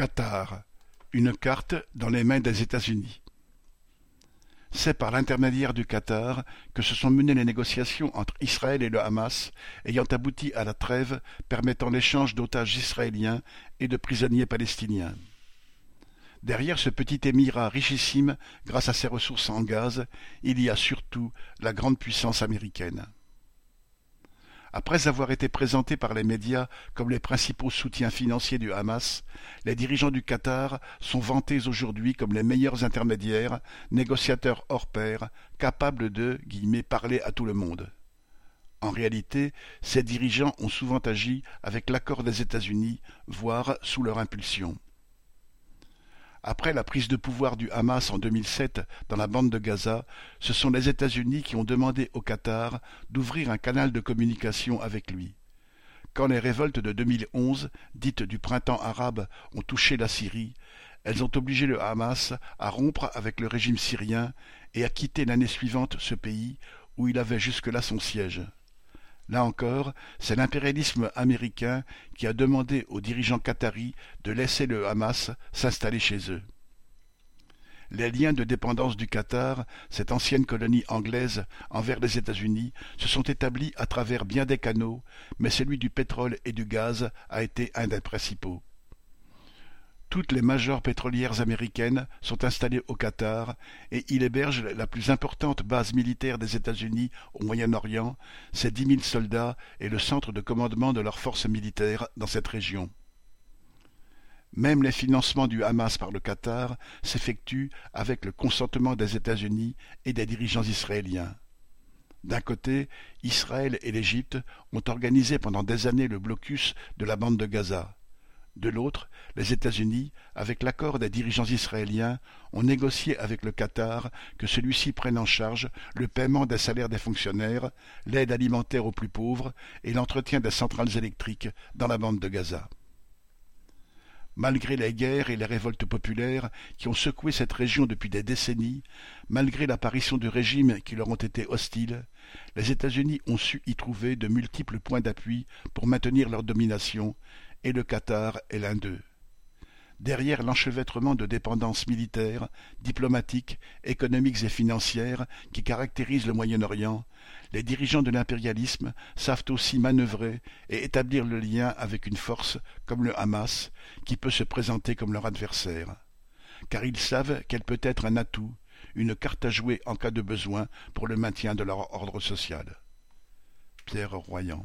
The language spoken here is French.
Qatar, une carte dans les mains des États-Unis. C'est par l'intermédiaire du Qatar que se sont menées les négociations entre Israël et le Hamas, ayant abouti à la trêve permettant l'échange d'otages israéliens et de prisonniers palestiniens. Derrière ce petit émirat richissime grâce à ses ressources en gaz, il y a surtout la grande puissance américaine. Après avoir été présentés par les médias comme les principaux soutiens financiers du Hamas, les dirigeants du Qatar sont vantés aujourd'hui comme les meilleurs intermédiaires, négociateurs hors pair, capables de « parler à tout le monde ». En réalité, ces dirigeants ont souvent agi avec l'accord des États-Unis, voire sous leur impulsion. Après la prise de pouvoir du Hamas en 2007 dans la bande de Gaza, ce sont les États-Unis qui ont demandé au Qatar d'ouvrir un canal de communication avec lui. Quand les révoltes de 2011, dites du printemps arabe, ont touché la Syrie, elles ont obligé le Hamas à rompre avec le régime syrien et à quitter l'année suivante ce pays où il avait jusque-là son siège. Là encore, c'est l'impérialisme américain qui a demandé aux dirigeants qataris de laisser le Hamas s'installer chez eux. Les liens de dépendance du Qatar, cette ancienne colonie anglaise, envers les États-Unis, se sont établis à travers bien des canaux, mais celui du pétrole et du gaz a été un des principaux. Toutes les majors pétrolières américaines sont installées au Qatar et il héberge la plus importante base militaire des États-Unis au Moyen-Orient, ses dix mille soldats et le centre de commandement de leurs forces militaires dans cette région. Même les financements du Hamas par le Qatar s'effectuent avec le consentement des États-Unis et des dirigeants israéliens. D'un côté, Israël et l'Égypte ont organisé pendant des années le blocus de la bande de Gaza. De l'autre, les États-Unis, avec l'accord des dirigeants israéliens, ont négocié avec le Qatar que celui-ci prenne en charge le paiement des salaires des fonctionnaires, l'aide alimentaire aux plus pauvres et l'entretien des centrales électriques dans la bande de Gaza. Malgré les guerres et les révoltes populaires qui ont secoué cette région depuis des décennies, malgré l'apparition de régimes qui leur ont été hostiles, les États-Unis ont su y trouver de multiples points d'appui pour maintenir leur domination et le Qatar est l'un d'eux. Derrière l'enchevêtrement de dépendances militaires, diplomatiques, économiques et financières qui caractérisent le Moyen-Orient, les dirigeants de l'impérialisme savent aussi manœuvrer et établir le lien avec une force comme le Hamas, qui peut se présenter comme leur adversaire. Car ils savent qu'elle peut être un atout, une carte à jouer en cas de besoin pour le maintien de leur ordre social. Pierre Royan